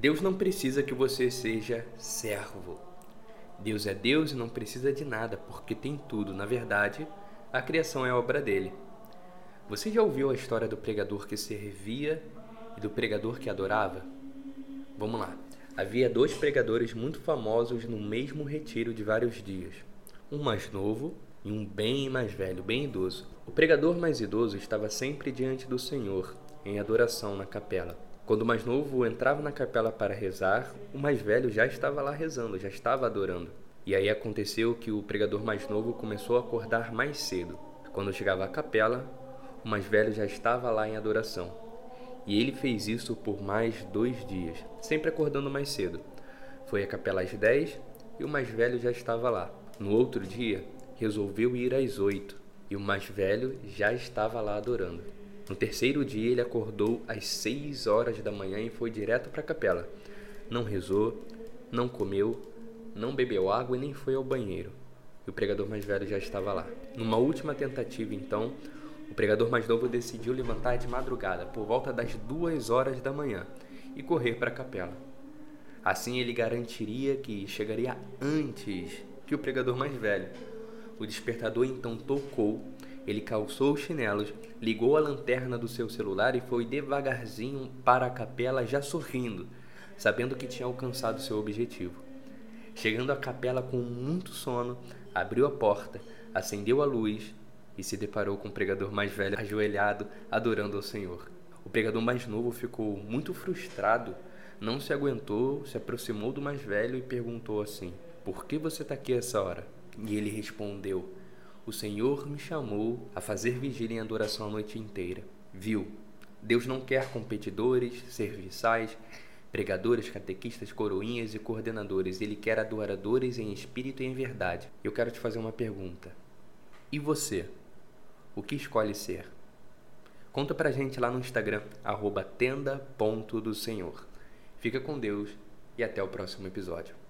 Deus não precisa que você seja servo. Deus é Deus e não precisa de nada, porque tem tudo. Na verdade, a criação é obra dele. Você já ouviu a história do pregador que servia e do pregador que adorava? Vamos lá. Havia dois pregadores muito famosos no mesmo retiro de vários dias. Um mais novo e um bem mais velho, bem idoso. O pregador mais idoso estava sempre diante do Senhor, em adoração na capela. Quando o mais novo entrava na capela para rezar, o mais velho já estava lá rezando, já estava adorando. E aí aconteceu que o pregador mais novo começou a acordar mais cedo. Quando chegava à capela, o mais velho já estava lá em adoração. E ele fez isso por mais dois dias, sempre acordando mais cedo. Foi à capela às dez e o mais velho já estava lá. No outro dia, resolveu ir às oito e o mais velho já estava lá adorando. No terceiro dia, ele acordou às seis horas da manhã e foi direto para a capela. Não rezou, não comeu, não bebeu água e nem foi ao banheiro. E o pregador mais velho já estava lá. Numa última tentativa, então, o pregador mais novo decidiu levantar de madrugada, por volta das duas horas da manhã, e correr para a capela. Assim ele garantiria que chegaria antes que o pregador mais velho. O despertador então tocou ele calçou os chinelos, ligou a lanterna do seu celular e foi devagarzinho para a capela, já sorrindo, sabendo que tinha alcançado seu objetivo. Chegando à capela com muito sono, abriu a porta, acendeu a luz e se deparou com o pregador mais velho ajoelhado, adorando ao Senhor. O pregador mais novo ficou muito frustrado, não se aguentou, se aproximou do mais velho e perguntou assim: Por que você está aqui essa hora? E ele respondeu: o Senhor me chamou a fazer vigília em adoração a noite inteira. Viu? Deus não quer competidores, serviçais, pregadores, catequistas, coroinhas e coordenadores. Ele quer adoradores em espírito e em verdade. Eu quero te fazer uma pergunta. E você? O que escolhe ser? Conta pra gente lá no Instagram, arroba tenda.do Senhor. Fica com Deus e até o próximo episódio.